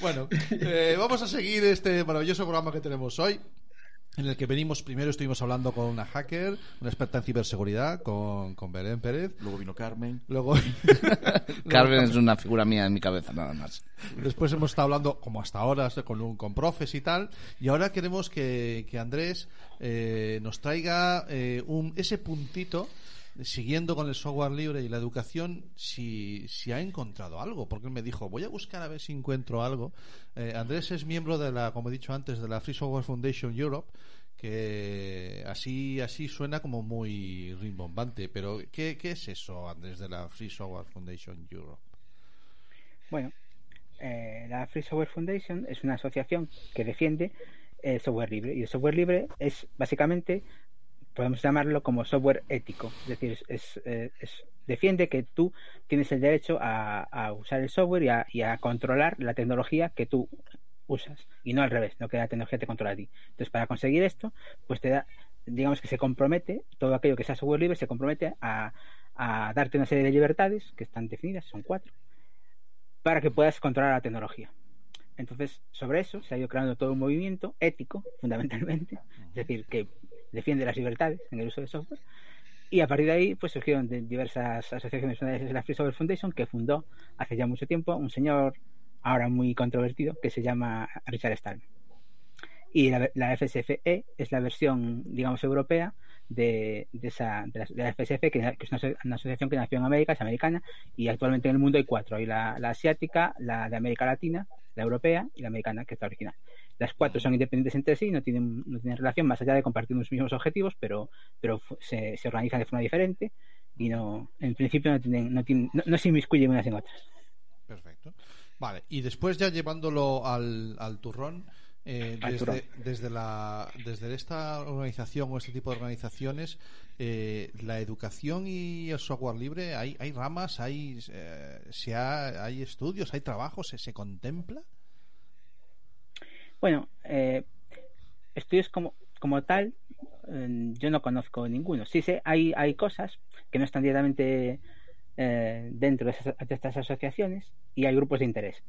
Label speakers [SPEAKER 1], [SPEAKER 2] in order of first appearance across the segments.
[SPEAKER 1] Bueno, eh, vamos a seguir este maravilloso programa que tenemos hoy en el que venimos, primero estuvimos hablando con una hacker, una experta en ciberseguridad, con, con Belén Pérez.
[SPEAKER 2] Luego vino Carmen.
[SPEAKER 1] Luego...
[SPEAKER 3] Carmen es una figura mía en mi cabeza, nada más.
[SPEAKER 1] Después hemos estado hablando, como hasta ahora, con, un, con profes y tal. Y ahora queremos que, que Andrés eh, nos traiga eh, un, ese puntito siguiendo con el software libre y la educación, si, si ha encontrado algo, porque él me dijo, voy a buscar a ver si encuentro algo. Eh, Andrés es miembro de la, como he dicho antes, de la Free Software Foundation Europe, que así, así suena como muy rimbombante, pero ¿qué, qué es eso, Andrés, de la Free Software Foundation Europe?
[SPEAKER 4] Bueno, eh, la Free Software Foundation es una asociación que defiende el software libre y el software libre es básicamente podemos llamarlo como software ético. Es decir, es, eh, defiende que tú tienes el derecho a, usar el software y a, controlar la tecnología que tú usas y no al revés, no que la tecnología te controla a ti. Entonces, para conseguir esto, pues te da, digamos que se compromete, todo aquello que sea software libre se compromete a, a darte una serie de libertades que están definidas, son cuatro, para que puedas controlar la tecnología. Entonces, sobre eso se ha ido creando todo un movimiento ético, fundamentalmente, es decir, que defiende las libertades en el uso de software. Y a partir de ahí, pues surgieron diversas asociaciones. Una de la Free Software Foundation, que fundó hace ya mucho tiempo un señor ahora muy controvertido que se llama Richard Stallman. Y la, FSFE es la versión, digamos, europea de, esa, de, la, FSF, que, es una, asociación que nació en América, es americana, y actualmente en el mundo hay cuatro. Hay la, la asiática, la de América Latina, la europea y la americana, que es la original. Las cuatro son independientes entre sí, no tienen, no tienen relación más allá de compartir los mismos objetivos, pero, pero se, se organizan de forma diferente y no, en principio no, tienen, no, tienen, no, se inmiscuyen unas en otras.
[SPEAKER 1] Perfecto. Vale, y después ya llevándolo al, al turrón, eh, desde, desde, la, desde esta organización o este tipo de organizaciones, eh, la educación y el software libre, ¿hay, hay ramas, hay, eh, se hay estudios, hay trabajos, se, se contempla?
[SPEAKER 4] Bueno, eh, estudios como, como tal, yo no conozco ninguno. Sí sé, hay, hay cosas que no están directamente dentro de, estas asociaciones y hay grupos de interés.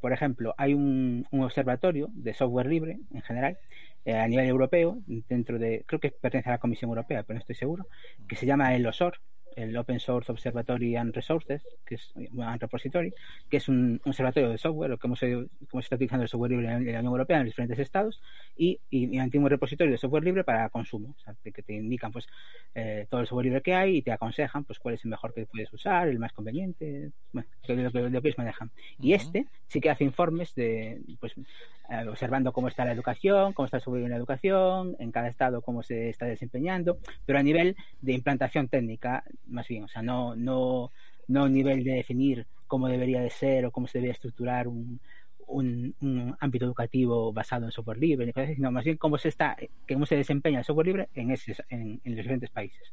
[SPEAKER 4] Por ejemplo, hay un, observatorio de software libre en general a nivel europeo, dentro de, creo que pertenece a la Comisión Europea, pero no estoy seguro, que se llama el OSOR, el Open Source Observatory and Resources, que es un repository, que es un, observatorio de software, cómo se, cómo se está utilizando el software libre en la Unión Europea en los diferentes estados, y, y, un repositorio de software libre para consumo, o sea, que te indican pues eh, todo el software libre que hay y te aconsejan pues cuál es el mejor que puedes usar, el más conveniente, bueno, lo que, lo que ellos manejan. Y este sí que hace informes de, pues, eh, observando cómo está la educación, cómo está el software en la educación, en cada estado cómo se está desempeñando, pero a nivel de implantación técnica más bien, o sea, no, no, no nivel de definir cómo debería de ser o cómo se debería estructurar un, un, ámbito educativo basado en software libre, sino más bien cómo se está, cómo se desempeña el software libre en, ese, en, los diferentes países.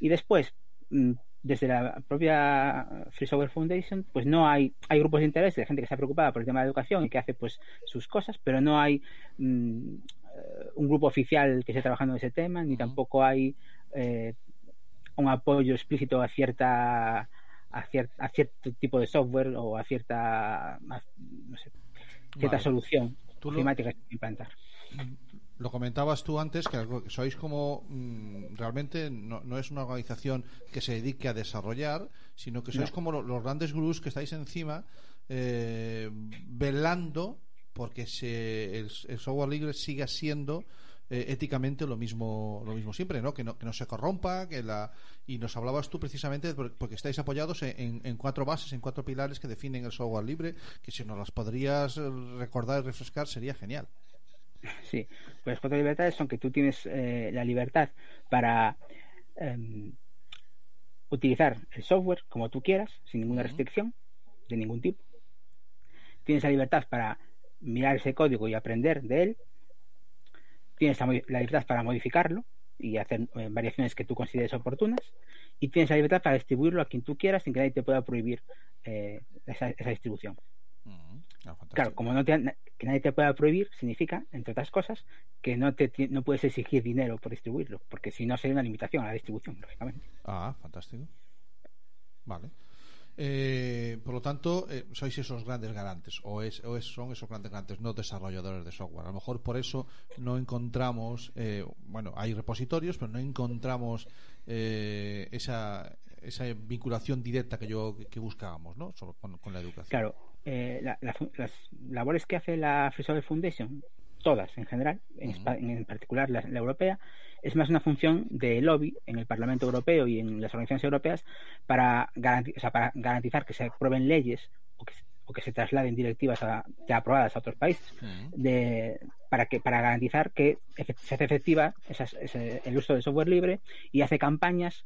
[SPEAKER 4] Y después, mm, desde la propia Free Software Foundation, pues no hay, hay grupos de interés de gente que está preocupada por el tema de educación y que hace pues sus cosas, pero no hay mm, eh, un grupo oficial que esté trabajando en ese tema, ni tampoco hay eh, un apoyo explícito a cierta a, cierto tipo de software o a cierta no sé, cierta solución climática que implantar.
[SPEAKER 1] Lo comentabas tú antes que sois como mm, realmente no, no, es una organización que se dedique a desarrollar, sino que sois como los, grandes gurús que estáis encima eh, velando porque se, el, el software libre siga siendo eh, éticamente lo mismo lo mismo siempre no que no que no se corrompa que la y nos hablabas tú precisamente porque estáis apoyados en, en, cuatro bases en cuatro pilares que definen el software libre que si nos las podrías recordar y refrescar sería genial.
[SPEAKER 4] Sí pues cuatro libertades son que tú tienes eh, la libertad para em, utilizar el software como tú quieras sin ninguna restricción de ningún tipo. Tienes la libertad para mirar ese código y aprender de él tienes la, libertad para modificarlo y hacer eh, variaciones que tú consideres oportunas y tienes la libertad para distribuirlo a quien tú quieras sin que nadie te pueda prohibir eh, esa, distribución. Mm, ah, claro, como no que nadie te pueda prohibir significa, entre otras cosas, que no te no puedes exigir dinero por distribuirlo, porque si no sería una limitación a la distribución, lógicamente.
[SPEAKER 1] Ah, fantástico. Vale. Eh, por lo tanto, eh, sois esos grandes garantes, o, es, o es, son esos grandes garantes, no desarrolladores de software. A lo mejor por eso no encontramos, eh, bueno, hay repositorios, pero no encontramos eh, esa, esa vinculación directa que yo que buscábamos, ¿no? Con la educación.
[SPEAKER 4] Claro, eh, la- la- las labores que hace la Free Software Foundation, todas en general, en, espa- en particular la, la europea, es más una función de lobby en el Parlamento Europeo y en las organizaciones europeas para, garanti- o sea, para garantizar que se aprueben leyes o que, se- o que se trasladen directivas a- ya aprobadas a otros países de, para que para garantizar que se hace efectiva esas- ese- el uso de software libre y hace campañas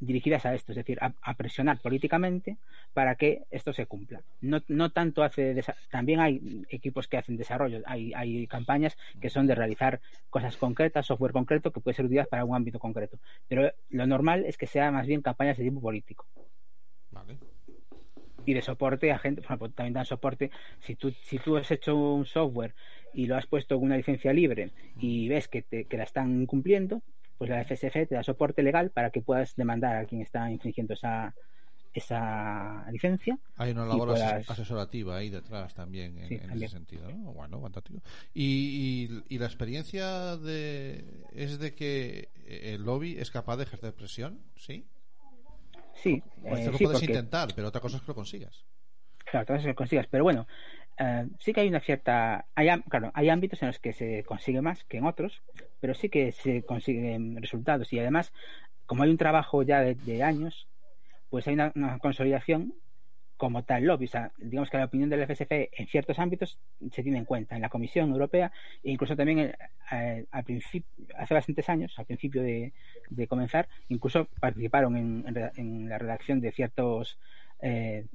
[SPEAKER 4] dirigidas a esto, es decir, a, a presionar políticamente para que esto se cumpla. No, no tanto hace, también hay equipos que hacen desarrollo, hay, hay campañas que son de realizar cosas concretas, software concreto que puede ser utilidad para un ámbito concreto, pero lo normal es que sea más bien campañas de tipo político
[SPEAKER 1] Vale.
[SPEAKER 4] y de soporte a gente, por ejemplo, también dan soporte. Si tú, si tú has hecho un software y lo has puesto con una licencia libre y ves que, te, que la están incumpliendo, pues la FSF te da soporte legal para que puedas demandar a quien está infringiendo esa, esa licencia.
[SPEAKER 1] Hay una labor
[SPEAKER 4] puedas-
[SPEAKER 1] asesorativa ahí detrás también en,
[SPEAKER 4] Sí,
[SPEAKER 1] en
[SPEAKER 4] también.
[SPEAKER 1] ese sentido. ¿no? Bueno, fantástico. Y, y, y la experiencia de, es de que el lobby es capaz de ejercer presión, ¿sí?
[SPEAKER 4] Sí, eh,
[SPEAKER 1] lo
[SPEAKER 4] sí,
[SPEAKER 1] puedes
[SPEAKER 4] porque-
[SPEAKER 1] intentar, pero otra cosa es que lo consigas.
[SPEAKER 4] Claro, todas lo consigas. Pero bueno, eh, sí que hay una cierta. Hay, claro, hay ámbitos en los que se consigue más que en otros, pero sí que se consiguen resultados. Y además, como hay un trabajo ya de, años, pues hay una, consolidación como tal lobby. O sea, digamos que la opinión del FSF en ciertos ámbitos se tiene en cuenta en la Comisión Europea e incluso también eh, hace bastantes años, al principio de, comenzar, incluso participaron en, en la redacción de ciertos eh,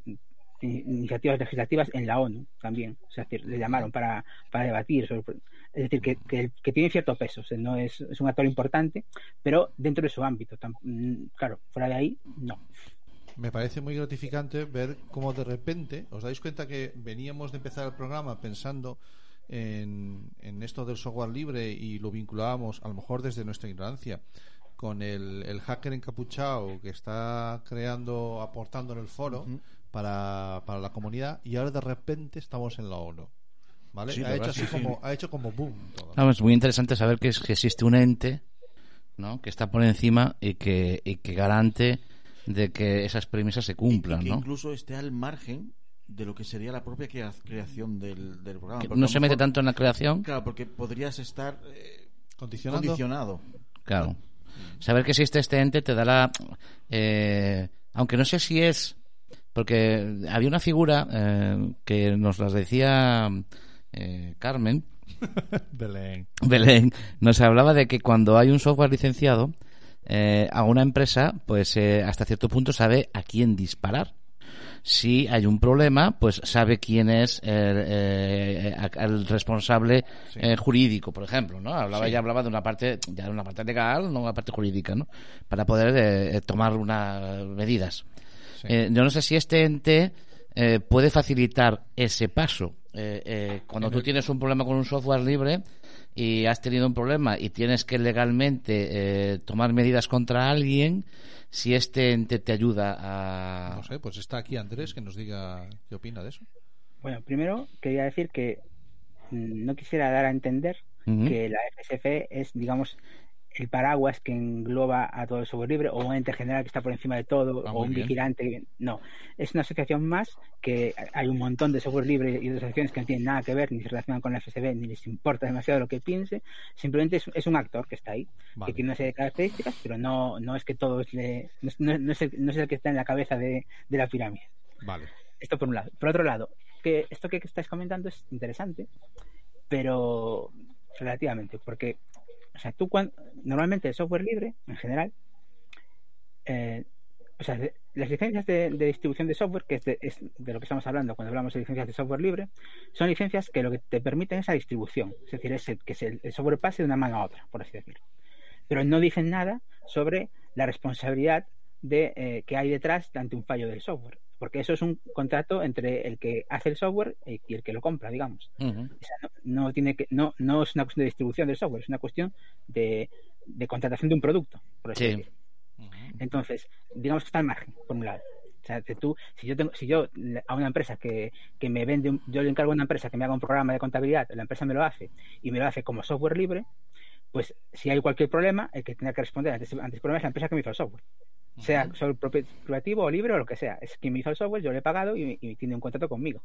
[SPEAKER 4] iniciativas legislativas en la ONU también. O sea, le llamaron para, para debatir sobre. Es decir, que, que, que tiene cierto peso. O sea, no es, es un actor importante, pero dentro de su ámbito. Tam- mm, Claro, fuera de ahí, no.
[SPEAKER 1] Me parece muy gratificante ver cómo de repente, ¿os dais cuenta que veníamos de empezar el programa pensando en, en esto del software libre y lo vinculábamos, a lo mejor desde nuestra ignorancia, con el, el hacker encapuchado que está creando, aportando en el foro para, para la comunidad y ahora de repente estamos en la ONU. ¿Vale?
[SPEAKER 2] Sí,
[SPEAKER 1] ha, hecho así
[SPEAKER 2] sí.
[SPEAKER 1] como, ha hecho como boom todo.
[SPEAKER 3] Es muy interesante saber que, es, que existe un ente ¿no? que está por encima y que, y que garante de que esas premisas se cumplan.
[SPEAKER 2] y que
[SPEAKER 3] ¿no?
[SPEAKER 2] incluso esté al margen de lo que sería la propia crea- creación del, del programa.
[SPEAKER 3] Que no se mete tanto en la creación.
[SPEAKER 2] Claro, porque podrías estar eh, condicionado.
[SPEAKER 3] Claro. Saber que existe este ente te dará. eh, aunque no sé si es. Porque había una figura eh, que nos las decía eh, Carmen.
[SPEAKER 1] Belén.
[SPEAKER 3] Belén nos hablaba de que cuando hay un software licenciado, eh, a una empresa, pues hasta cierto punto sabe a quién disparar. Si hay un problema, pues sabe quién es el, eh, el responsable eh, jurídico, por ejemplo, ¿no? Hablaba ya hablaba de una parte, ya de una parte legal, no una parte jurídica, ¿no? Para poder eh, eh, tomar unas medidas.
[SPEAKER 1] Sí.
[SPEAKER 3] Eh, yo no sé si este ente eh, puede facilitar ese paso. Eh, eh, cuando tú tienes un problema con un software libre y has tenido un problema y tienes que legalmente eh, tomar medidas contra alguien, si este ente te ayuda a...
[SPEAKER 1] No sé, pues está aquí Andrés que nos diga qué opina de eso.
[SPEAKER 4] Bueno, primero quería decir que mm, no quisiera dar a entender
[SPEAKER 3] Ujú.
[SPEAKER 4] que la FSF es, digamos, el paraguas que engloba a todo el software libre o un ente general que está por encima de todo
[SPEAKER 1] Ah,
[SPEAKER 4] o un
[SPEAKER 1] bien.
[SPEAKER 4] vigilante. No, es una asociación más que hay un montón de software libre y de asociaciones que no tienen nada que ver ni se relacionan con la FSF ni les importa demasiado lo que piense. Simplemente es, es un actor que está ahí,
[SPEAKER 1] Vale.
[SPEAKER 4] que tiene una serie de características, pero no, no es que no es- no es el, no es el que está en la cabeza de, de la pirámide.
[SPEAKER 1] Vale.
[SPEAKER 4] Esto por un lado. Por otro lado, que esto que estáis comentando es interesante, pero relativamente, porque o sea, tú cuando, normalmente el software libre, en general, eh, o sea, las licencias de, distribución de software, que es de, lo que estamos hablando cuando hablamos de licencias de software libre, son licencias que lo que te permiten es la distribución, es decir, que el software pase de una mano a otra, por así decirlo. Pero no dicen nada sobre la responsabilidad de eh, que hay detrás ante un fallo del software, porque eso es un contrato entre el que hace el software y el que lo compra, digamos. O sea, no, no tiene que, no, no es una cuestión de distribución del software, es una cuestión de, de contratación de un producto, por así
[SPEAKER 3] Sí.
[SPEAKER 4] Entonces, digamos que está al margen, por un lado. O sea, que tú, si yo tengo, si yo a una empresa que, que me vende, un- yo le encargo a una empresa que me haga un programa de contabilidad, la empresa me lo hace y me lo hace como software libre, pues si hay cualquier problema, el que tenga que responder ante ese problema es la empresa que me hizo el software. Sea software propi- privativo o libre o lo que sea. Es quien me hizo el software, yo le he pagado y, y tiene un contrato conmigo.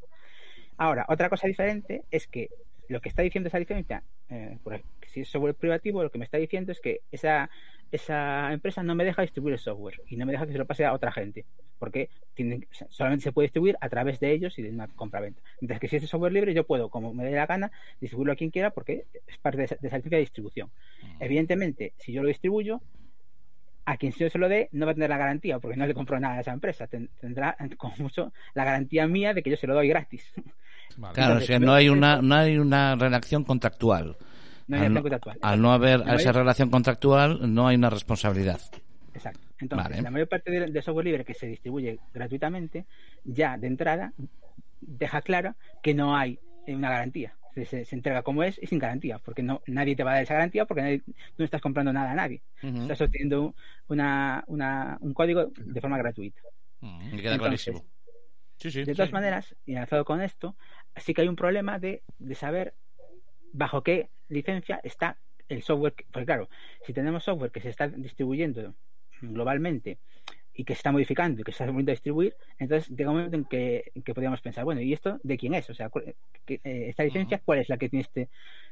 [SPEAKER 4] Ahora, otra cosa diferente es que lo que está diciendo esa licencia, eh, por ej- si es software privativo, lo que me está diciendo es que esa, esa empresa no me deja distribuir el software y no me deja que se lo pase a otra gente, porque tienen- solamente se puede distribuir a través de ellos y de una compra-venta. Mientras que si es de software libre, yo puedo, como me dé la gana, distribuirlo a quien quiera porque es parte de esa, de esa licencia de distribución. Evidentemente, si yo lo distribuyo, a quien yo se lo dé no va a tener la garantía porque no le compro nada a esa empresa. Ten- Tendrá como mucho la garantía mía de que yo se lo doy gratis.
[SPEAKER 1] Vale.
[SPEAKER 3] Claro, o sea, no hay una, no hay una relación contractual.
[SPEAKER 4] No hay
[SPEAKER 3] al,
[SPEAKER 4] relación contractual.
[SPEAKER 3] al no haber
[SPEAKER 4] La
[SPEAKER 3] esa relación contractual, no hay una responsabilidad.
[SPEAKER 4] Exacto. Entonces,
[SPEAKER 3] Vale.
[SPEAKER 4] la mayor parte de, de software libre que se distribuye gratuitamente, ya de entrada, deja claro que no hay una garantía. Se, se- se entrega como es y sin garantía, porque no nadie te va a dar esa garantía porque nadie- no estás comprando nada a nadie. Estás obteniendo una, una- un código de forma gratuita.
[SPEAKER 3] Me queda
[SPEAKER 4] Entonces,
[SPEAKER 3] clarísimo. Sí, sí.
[SPEAKER 4] De todas
[SPEAKER 3] sí.
[SPEAKER 4] maneras, y enlazado con esto, sí que hay un problema de, de saber bajo qué licencia está el software. que- Porque claro, si tenemos software que se está distribuyendo globalmente y que se está modificando y que se está volviendo a distribuir, entonces llega un momento en que, en que podríamos pensar, bueno, ¿y esto de quién es? O sea, que, eh, esta licencia, ¿cuál es la que tiene este?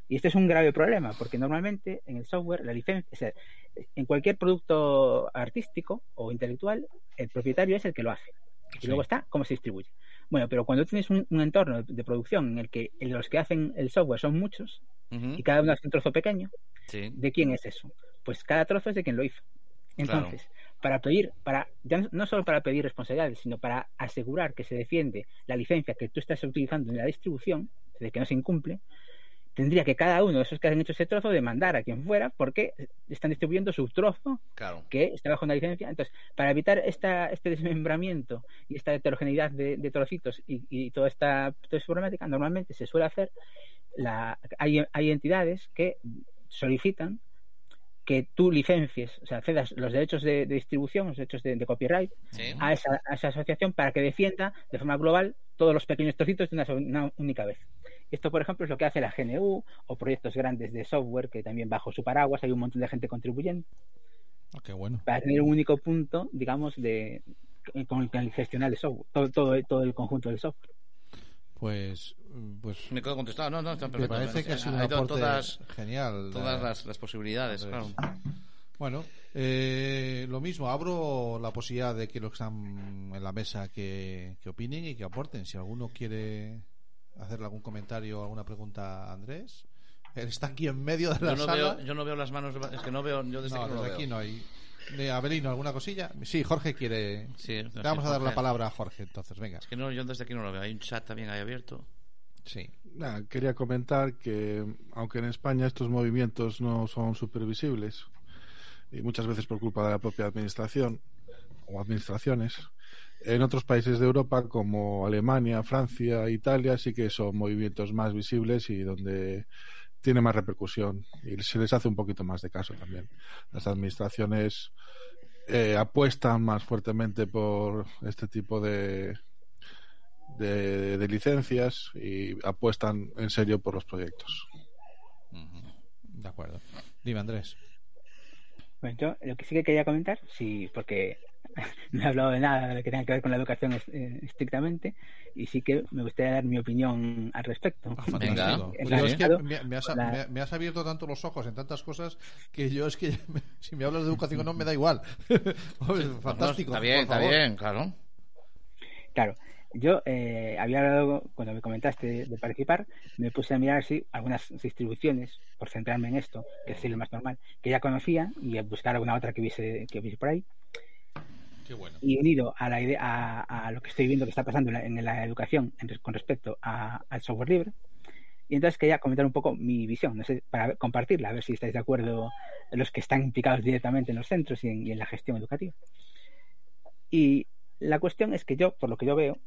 [SPEAKER 4] Y este es un grave problema, porque normalmente en el software, la licencia, o sea, en cualquier producto artístico o intelectual, el propietario es el que lo hace. Y
[SPEAKER 1] Sí.
[SPEAKER 4] luego está cómo se distribuye. Bueno, pero cuando tienes un, un entorno de, de producción en el que los que hacen el software son muchos y cada uno hace un trozo pequeño,
[SPEAKER 3] Sí.
[SPEAKER 4] ¿de quién es eso? Pues cada trozo es de quien lo hizo. Entonces, para pedir, para ya no- solo para pedir responsabilidades, sino para asegurar que se defiende la licencia que tú estás utilizando en la distribución, de que no se incumple, tendría que cada uno de esos que han hecho ese trozo demandar a quien fuera porque están distribuyendo su trozo
[SPEAKER 3] Claro.
[SPEAKER 4] que está bajo una licencia. Entonces, para evitar esta, este desmembramiento y esta heterogeneidad de, de trocitos y, y toda esta toda esta problemática, normalmente se suele hacer, la, hay, hay entidades que solicitan que tú licencies, o sea, cedas los derechos de, de distribución, los derechos de, de copyright
[SPEAKER 3] Sí.
[SPEAKER 4] a esa, a esa asociación para que defienda de forma global todos los pequeños trocitos de una, única vez. Esto, por ejemplo, es lo que hace la GNU o proyectos grandes de software que también bajo su paraguas hay un montón de gente contribuyendo
[SPEAKER 1] Ah, bueno.
[SPEAKER 4] para tener un único punto, digamos, de con el que gestionar el software, todo, todo, todo el conjunto del software.
[SPEAKER 1] Pues, pues
[SPEAKER 3] Me quedo contestado. No, no, está
[SPEAKER 1] me parece que ha sido un aporte
[SPEAKER 3] todas,
[SPEAKER 1] genial.
[SPEAKER 3] todas
[SPEAKER 1] la-
[SPEAKER 3] las, las posibilidades, claro.
[SPEAKER 1] Bueno, eh, lo mismo, abro la posibilidad de que los que están en la mesa que, que opinen y que aporten. Si alguno quiere hacerle algún comentario o alguna pregunta a Andrés, él está aquí en medio de la
[SPEAKER 3] Yo no,
[SPEAKER 1] sala.
[SPEAKER 3] veo, yo no veo las manos, es que no veo, yo desde
[SPEAKER 1] no,
[SPEAKER 3] aquí no
[SPEAKER 1] desde aquí no hay. De Abelino, ¿alguna cosilla? Sí, Jorge quiere.
[SPEAKER 3] Sí,
[SPEAKER 1] Le vamos
[SPEAKER 3] sí,
[SPEAKER 1] a dar la palabra a Jorge, entonces, venga.
[SPEAKER 3] Es que no, yo desde aquí no lo veo. Hay un chat también ahí abierto.
[SPEAKER 1] Sí.
[SPEAKER 5] Nada, quería comentar que, aunque en España estos movimientos no son supervisibles, y muchas veces por culpa de la propia administración o administraciones, en otros países de Europa como Alemania, Francia, Italia, sí que son movimientos más visibles y donde tiene más repercusión y se les hace un poquito más de caso también. Las administraciones eh, apuestan más fuertemente por este tipo de, de, de licencias y apuestan en serio por los proyectos.
[SPEAKER 1] De acuerdo. Dime, Andrés.
[SPEAKER 4] Bueno, yo lo que sí que quería comentar, sí, porque no he hablado de nada de que tenga que ver con la educación eh, estrictamente, y sí que me gustaría dar mi opinión al respecto.
[SPEAKER 1] Ah,
[SPEAKER 3] Venga.
[SPEAKER 1] fantástico.
[SPEAKER 4] En
[SPEAKER 1] Yo es que
[SPEAKER 4] realidad,
[SPEAKER 1] me, me has,
[SPEAKER 4] la-
[SPEAKER 1] me- me has abierto tanto los ojos en tantas cosas que yo es que si me hablas de educación no me da igual. Fantástico.
[SPEAKER 3] Está bien, está bien, claro.
[SPEAKER 4] Claro, yo eh, había hablado, cuando me comentaste de, de participar, me puse a mirar si algunas distribuciones, por centrarme en esto, que es lo más normal, que ya conocía y a buscar alguna otra que hubiese, que hubiese por ahí. Y unido a, la idea, a, lo que estoy viendo que está pasando en la, educación con respecto a- al software libre. Y entonces quería comentar un poco mi visión, para compartirla, a ver si estáis de acuerdo los que están implicados directamente en los centros y en, y en la gestión educativa. Y la cuestión es que yo, por lo que yo veo,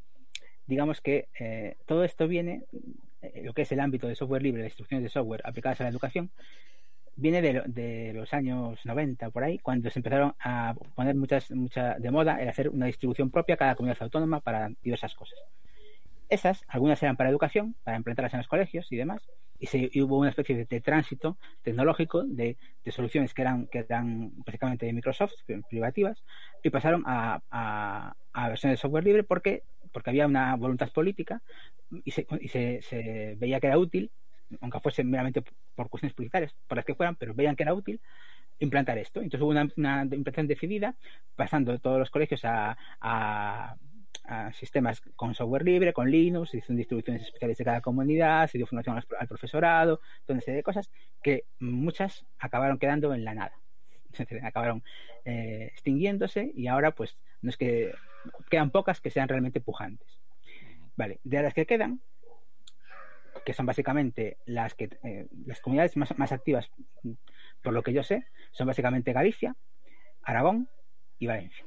[SPEAKER 4] digamos que eh, todo esto viene, eh, lo que es el ámbito de software libre, las instrucciones de software aplicadas a la educación, viene de, de, los años 90 por ahí, cuando se empezaron a poner muchas, mucha de moda el hacer una distribución propia cada comunidad autónoma para diversas cosas. Esas, algunas eran para educación, para implantarlas en los colegios y demás, y, se, hubo una especie de, tránsito tecnológico de, soluciones que eran, que eran básicamente de Microsoft, privativas, y pasaron a, a, versiones de software libre porque, porque había una voluntad política y, se, y se, se veía que era útil aunque fuese meramente por cuestiones publicitarias, por las que fueran, pero veían que era útil implantar esto. Entonces hubo una, una implantación decidida, pasando de todos los colegios a, a, sistemas con software libre, con Linux, se hicieron distribuciones especiales de cada comunidad, se dio formación al, profesorado, toda una serie de cosas que muchas acabaron quedando en la nada. acabaron eh, extinguiéndose y ahora pues no es que quedan pocas que sean realmente pujantes. Vale, de las que quedan, que son básicamente las que eh, las comunidades más, más activas, por lo que yo sé, son básicamente Galicia, Aragón y Valencia.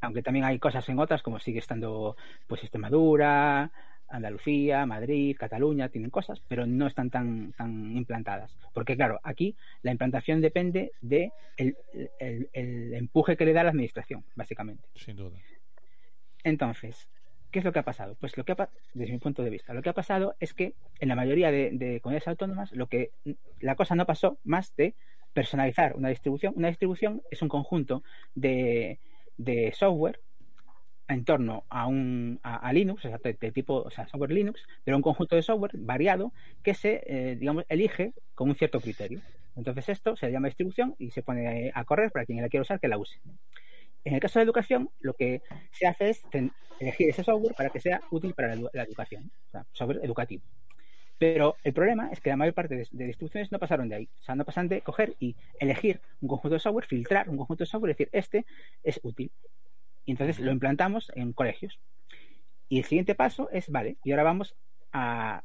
[SPEAKER 4] Aunque también hay cosas en otras, como sigue estando pues Extremadura, Andalucía, Madrid, Cataluña, tienen cosas, pero no están tan, tan implantadas. Porque claro, aquí la implantación depende de el, el empuje que le da la administración, básicamente.
[SPEAKER 1] Sin duda.
[SPEAKER 4] Entonces, ¿Qué es lo que ha pasado? Pues lo que ha, desde mi punto de vista, lo que ha pasado es que en la mayoría de, comunidades autónomas lo que la cosa no pasó más de personalizar una distribución. Una distribución es un conjunto de, software en torno a un a, Linux, o sea, de, tipo, o sea, software Linux, pero un conjunto de software variado que se, eh, digamos, elige con un cierto criterio. Entonces esto se llama distribución y se pone a correr para quien la quiera usar que la use. En el caso de educación, lo que se hace es elegir ese software para que sea útil para la, educación, o sea, software educativo. Pero el problema es que la mayor parte de, distribuciones no pasaron de ahí. O sea, no pasan de coger y elegir un conjunto de software, filtrar un conjunto de software y decir, este es útil. Y entonces lo implantamos en colegios. Y el siguiente paso es, vale, y ahora vamos a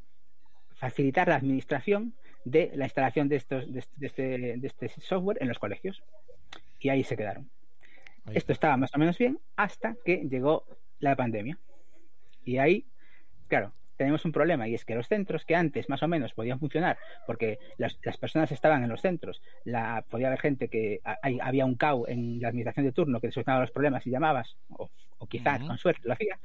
[SPEAKER 4] facilitar la administración de la instalación de, estos, de, este, de este software en los colegios. Y ahí se quedaron. Esto estaba más o menos bien hasta que llegó la pandemia. Y ahí, claro, tenemos un problema y es que los centros que antes más o menos podían funcionar porque las, personas estaban en los centros, la, podía haber gente que había un CAU en la administración de turno que solucionaba los problemas y llamabas, o, quizás con suerte lo hacía,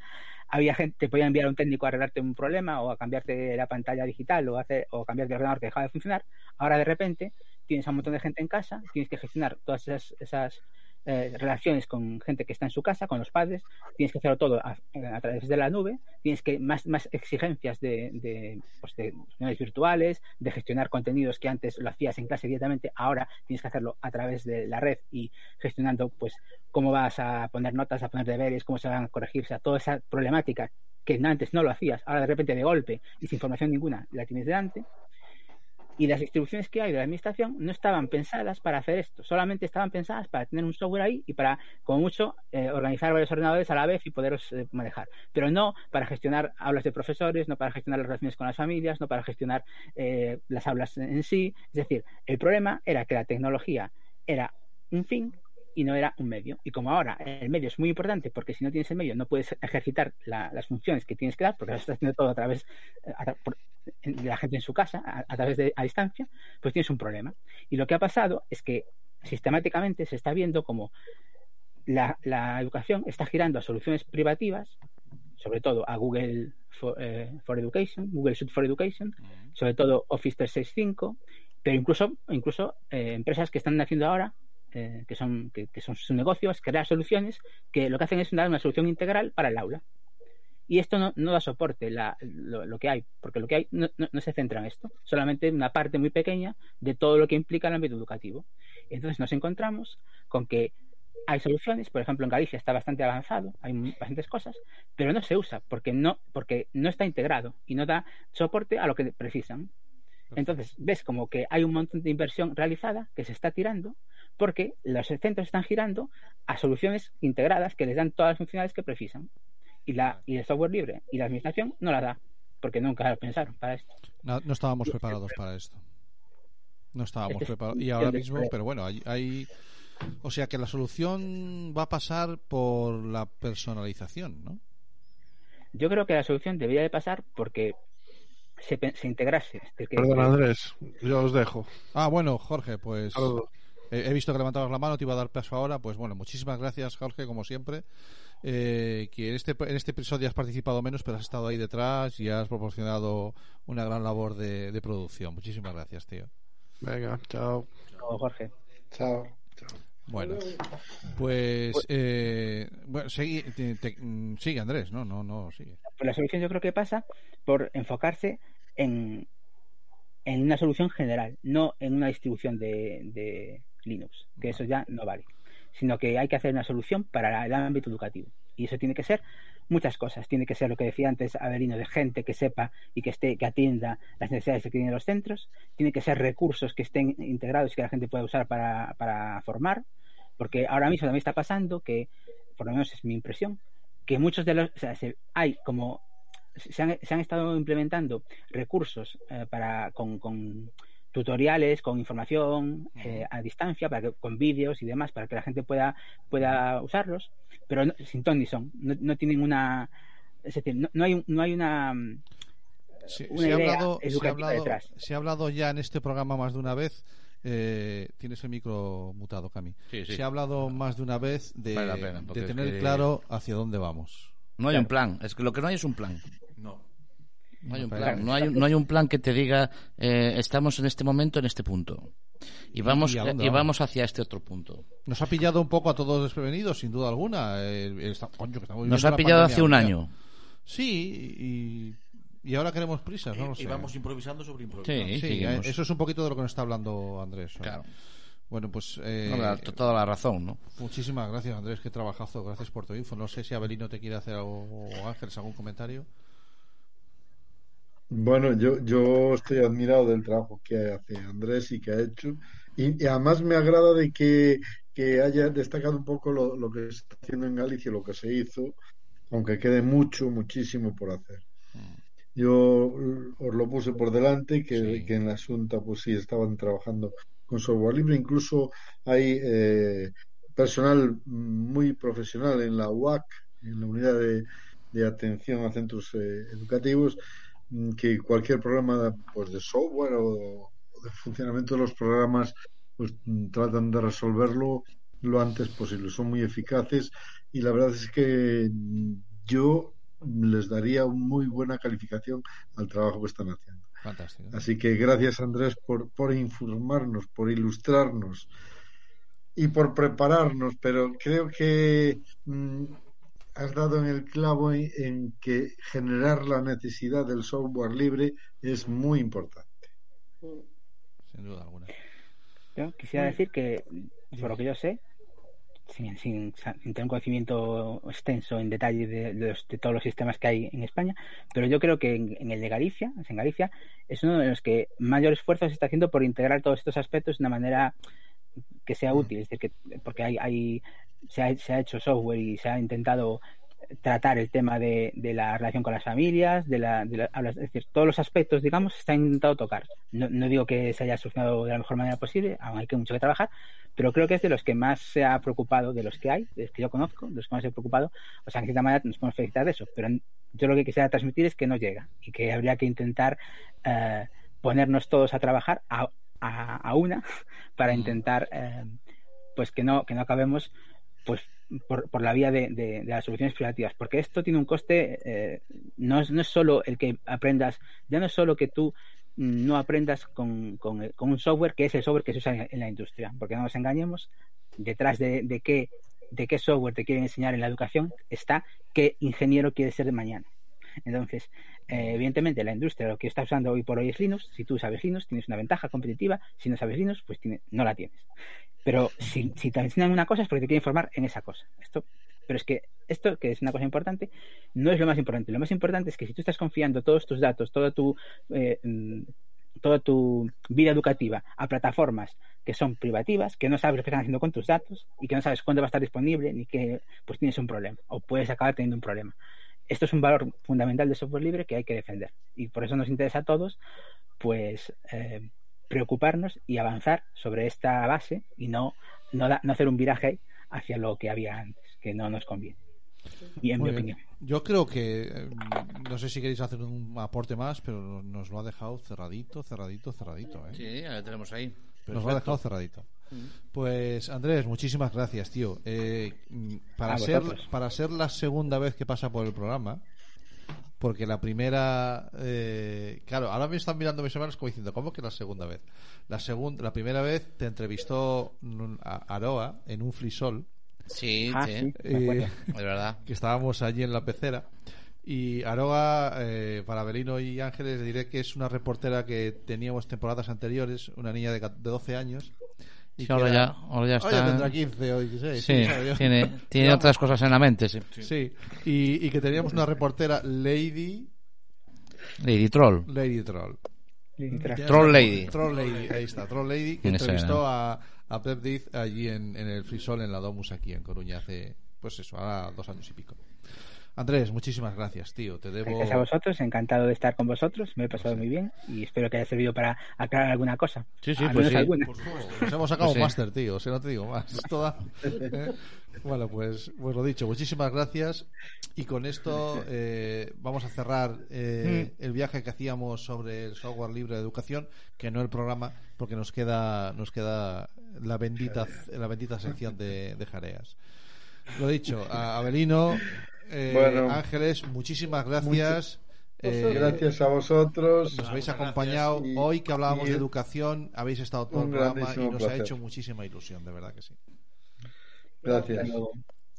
[SPEAKER 4] había gente que podía enviar a un técnico a arreglarte un problema o a cambiarte la pantalla digital o, hacer, o cambiarte el ordenador que dejaba de funcionar. Ahora de repente tienes a un montón de gente en casa, tienes que gestionar todas esas, esas eh, relaciones con gente que está en su casa, con los padres, tienes que hacerlo todo a, través de la nube, tienes que más, más exigencias de, de, pues de virtuales, de gestionar contenidos que antes lo hacías en clase directamente, ahora tienes que hacerlo a través de la red y gestionando pues cómo vas a poner notas, a poner deberes, cómo se van a corregir, o sea, toda esa problemática que antes no lo hacías, ahora de repente de golpe y sin información ninguna la tienes delante y las distribuciones que hay de la administración no estaban pensadas para hacer esto, solamente estaban pensadas para tener un software ahí y para, como mucho, eh, organizar varios ordenadores a la vez y poderlos eh, manejar, pero no para gestionar aulas de profesores, no para gestionar las relaciones con las familias, no para gestionar eh, las aulas en sí. Es decir, el problema era que la tecnología era un fin y no era un medio. Y como ahora el medio es muy importante, porque si no tienes el medio no puedes ejercitar las funciones que tienes que dar, porque lo estás haciendo todo a través eh, de la gente en su casa, a, través de a distancia, pues tienes un problema. Y lo que ha pasado es que sistemáticamente se está viendo como la, educación está girando a soluciones privativas, sobre todo a Google for, eh, Education, Google Suite for Education, sobre todo Office 365, pero incluso, incluso eh, empresas que están haciendo ahora eh, que, son, que, son su negocio, es crear soluciones que lo que hacen es dar una solución integral para el aula. Y esto no, no da soporte la, lo, que hay, porque lo que hay no, no, se centra en esto, solamente una parte muy pequeña de todo lo que implica el ámbito educativo. Entonces nos encontramos con que hay soluciones, por ejemplo en Galicia está bastante avanzado, hay bastantes cosas, pero no se usa porque no, porque no está integrado y no da soporte a lo que precisan. Entonces ves como que hay un montón de inversión realizada que se está tirando porque los centros están girando a soluciones integradas que les dan todas las funcionalidades que precisan. Y, la, y el software libre y la administración no la da, porque nunca lo pensaron para esto.
[SPEAKER 1] No, estábamos preparados para esto. No estábamos preparados. Y ahora mismo, pero bueno, hay, hay, O sea que la solución va a pasar por la personalización, ¿no?
[SPEAKER 4] Yo creo que la solución debería de pasar porque se, se integrase. este,
[SPEAKER 5] Perdón, Andrés, yo os dejo.
[SPEAKER 1] Ah, bueno, Jorge, pues
[SPEAKER 5] Saludos.
[SPEAKER 1] He he visto que levantabas la mano, te iba a dar paso ahora. Pues bueno, muchísimas gracias, Jorge, como siempre. Eh, que en este, en este episodio has participado menos, pero has estado ahí detrás y has proporcionado una gran labor de, de producción. Muchísimas gracias, tío.
[SPEAKER 5] Venga, chao.
[SPEAKER 4] o Jorge.
[SPEAKER 6] Chao. chao.
[SPEAKER 1] Bueno, pues eh, bueno, segui- te- te- mm, sigue Andrés, no, no, no, sigue.
[SPEAKER 4] Pues la solución yo creo que pasa por enfocarse en, en una solución general, no en una distribución de, de Linux, que eso ya no vale, sino que hay que hacer una solución para el ámbito educativo. Y eso tiene que ser muchas cosas. Tiene que ser lo que decía antes Avelino, de gente que sepa y que esté, que atienda las necesidades que tienen los centros. Tiene que ser recursos que estén integrados y que la gente pueda usar para, para formar. Porque ahora mismo también está pasando que, por lo menos es mi impresión, que muchos de los, o sea, se- hay como se han, se han estado implementando recursos eh, para con, con tutoriales, con información eh, a distancia, para que, con vídeos y demás, para que la gente pueda pueda usarlos, pero no- sin ton ni son. No, no tienen una, es decir, no, no hay un- no hay una mm,
[SPEAKER 1] Se,
[SPEAKER 4] una
[SPEAKER 1] se ha hablado, se, ha hablado,
[SPEAKER 4] detrás.
[SPEAKER 1] se ha hablado ya en este programa más de una vez. eh, tienes el micro mutado, Cami.
[SPEAKER 3] Sí, sí.
[SPEAKER 1] Se ha hablado más de una vez de,
[SPEAKER 3] Vale pena, es
[SPEAKER 1] tener
[SPEAKER 3] que-
[SPEAKER 1] claro hacia dónde vamos.
[SPEAKER 3] No hay un plan. Es que lo que no hay es un plan.
[SPEAKER 2] No.
[SPEAKER 3] No hay un plan. No hay, no hay un plan que te diga eh, estamos en este momento en este punto y vamos
[SPEAKER 1] ¿Y a
[SPEAKER 3] y, vamos hacia este otro punto.
[SPEAKER 1] Nos ha pillado un poco a todos desprevenidos, sin duda alguna. El- el- esta- coño, que estamos
[SPEAKER 3] Nos ha pillado hace un año.
[SPEAKER 1] Sí, y, y ahora queremos prisas, no lo
[SPEAKER 2] y,
[SPEAKER 1] sé.
[SPEAKER 2] y vamos improvisando sobre improvisando.
[SPEAKER 3] Sí,
[SPEAKER 1] Sí, eh, eso es un poquito de lo que nos está hablando Andrés.
[SPEAKER 3] Claro.
[SPEAKER 1] Bueno, pues eh,
[SPEAKER 3] No, toda la razón, ¿no?
[SPEAKER 1] muchísimas gracias, Andrés. Qué trabajazo. Gracias por tu info. No sé si Abelino te quiere hacer algo, o Ángeles algún comentario.
[SPEAKER 6] Bueno, yo, yo estoy admirado del trabajo que hace Andrés y que ha hecho. Y, y además me agrada de que, que haya destacado un poco lo, lo que se está haciendo en Galicia, lo que se hizo, aunque quede mucho, muchísimo por hacer. Yo mm, os lo puse por delante, que,
[SPEAKER 1] Sí.
[SPEAKER 6] que en la Junta pues sí estaban trabajando con software libre. Incluso hay eh, personal muy profesional en la UAC, en la unidad de, de atención a centros eh, educativos, que cualquier programa pues de software o, o de funcionamiento de los programas pues tratan de resolverlo lo antes posible. Son muy eficaces y la verdad es que yo les daría muy buena calificación al trabajo que están haciendo.
[SPEAKER 1] Fantástico.
[SPEAKER 6] Así que gracias Andrés por, por informarnos, por ilustrarnos y por prepararnos, pero creo que mm, has dado en el clavo en, en que generar la necesidad del software libre es muy importante.
[SPEAKER 1] Sin duda alguna.
[SPEAKER 4] Yo quisiera decir que, por lo que yo sé, sin, sin, sin tener un conocimiento extenso en detalle de, de los- de todos los sistemas que hay en España, pero yo creo que en, en el de Galicia, en Galicia, es uno de los que mayor esfuerzo se está haciendo por integrar todos estos aspectos de una manera que sea útil, es decir, que, porque hay, hay se, ha, se ha hecho software y se ha intentado tratar el tema de, de la relación con las familias, de la, de la- es decir, todos los aspectos, digamos, se está intentado tocar. No, no digo que se haya solucionado de la mejor manera posible, aún hay que mucho que trabajar, pero creo que es de los que más se ha preocupado, de los que hay, de los que yo conozco, de los que más se ha preocupado, o sea, en cierta manera nos podemos felicitar de eso, pero yo lo que quisiera transmitir es que no llega y que habría que intentar eh, ponernos todos a trabajar a, a, a una para intentar eh, pues que no, que no acabemos pues por, por la vía de, de, las soluciones privativas, porque esto tiene un coste, eh, no, es, no es solo el que aprendas, ya no es solo que tú no aprendas con, con, con, un software que es el software que se usa en, la industria, porque no nos engañemos, detrás de, de, qué, de qué software te quieren enseñar en la educación está qué ingeniero quiere ser de mañana. Entonces, eh, evidentemente, la industria lo que está usando hoy por hoy es Linux. Si tú sabes Linux, tienes una ventaja competitiva. Si no sabes Linux, pues tiene, no la tienes. Pero si, si, te enseñan una cosa es porque te quieren informar en esa cosa. Esto, pero es que esto, que es una cosa importante, no es lo más importante. Lo más importante es que si tú estás confiando todos tus datos, toda tu, eh, toda tu vida educativa a plataformas que son privativas, que no sabes lo que están haciendo con tus datos y que no sabes cuándo va a estar disponible, ni que pues tienes un problema o puedes acabar teniendo un problema esto es un valor fundamental de software libre que hay que defender y por eso nos interesa a todos pues eh, preocuparnos y avanzar sobre esta base y no, no, da, no, hacer un viraje hacia lo que había antes que no nos conviene Y en
[SPEAKER 1] Muy
[SPEAKER 4] mi
[SPEAKER 1] bien.
[SPEAKER 4] opinión.
[SPEAKER 1] Yo creo que, eh, no sé si queréis hacer un aporte más, pero nos lo ha dejado cerradito, cerradito, cerradito. ¿eh?
[SPEAKER 3] Sí, ya lo tenemos ahí.
[SPEAKER 1] Nos lo ha dejado cerradito. Pues Andrés, muchísimas gracias, tío. Eh, para ser para ser la segunda vez que pasa por el programa, porque la primera, eh, claro, ahora me están mirando mis hermanos como diciendo, ¿cómo que la segunda vez? La segunda, la primera vez te entrevistó a Aroa en un frisol,
[SPEAKER 3] Sí,
[SPEAKER 4] Ah,
[SPEAKER 3] sí.
[SPEAKER 1] eh,
[SPEAKER 3] Es verdad.
[SPEAKER 1] que estábamos allí en la pecera. Y Aroa, eh, para Belino y Ángeles, diré que es una reportera que teníamos temporadas anteriores, una niña de 12 años. Y
[SPEAKER 3] Sí, ahora ya, ahora ya
[SPEAKER 1] Ahora
[SPEAKER 3] está.
[SPEAKER 1] tendrá 15 o 16.
[SPEAKER 3] Sí, tiene, tiene otras cosas en la mente, sí.
[SPEAKER 1] Sí, y, y que teníamos una reportera Lady
[SPEAKER 3] Lady Troll.
[SPEAKER 1] Lady Troll.
[SPEAKER 3] Troll Lady.
[SPEAKER 1] Troll Lady, ahí está, Troll Lady, que
[SPEAKER 3] ¿Quién es
[SPEAKER 1] entrevistó a, a Pep Diz allí en, en el Frisol, en la Domus, aquí en Coruña, hace, pues eso, ahora dos años y pico. Andrés, muchísimas gracias, tío. Te debo.
[SPEAKER 4] Gracias a vosotros, encantado de estar con vosotros, me he pasado muy bien y espero que haya servido para aclarar alguna cosa.
[SPEAKER 3] Sí, sí, pues sí.
[SPEAKER 4] alguna.
[SPEAKER 1] Por favor, Nos hemos sacado
[SPEAKER 3] Pues sí.
[SPEAKER 1] un máster, tío. O sea, no te digo más. Toda- ¿eh? Bueno, pues, pues lo dicho. Muchísimas gracias. Y con esto eh, vamos a cerrar eh,
[SPEAKER 3] Mm.
[SPEAKER 1] el viaje que hacíamos sobre el software libre de educación, que no el programa, porque nos queda nos queda la bendita la bendita sección de, de jareas. Lo dicho, a Abelino, eh,
[SPEAKER 6] Bueno.
[SPEAKER 1] Ángeles, muchísimas gracias. Eh,
[SPEAKER 6] Gracias a vosotros.
[SPEAKER 1] nos habéis acompañado
[SPEAKER 6] Y-
[SPEAKER 1] hoy que hablábamos de educación, habéis estado todo el programa y nos ha hecho muchísima ilusión, de verdad que sí.
[SPEAKER 6] Gracias.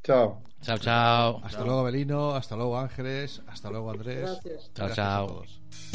[SPEAKER 6] Chao.
[SPEAKER 3] Chao, chao.
[SPEAKER 1] Hasta luego, Abelino, hasta luego, Ángeles, hasta luego, Andrés.
[SPEAKER 7] Gracias.
[SPEAKER 3] Chao,
[SPEAKER 1] Gracias a
[SPEAKER 3] chao.
[SPEAKER 1] todos.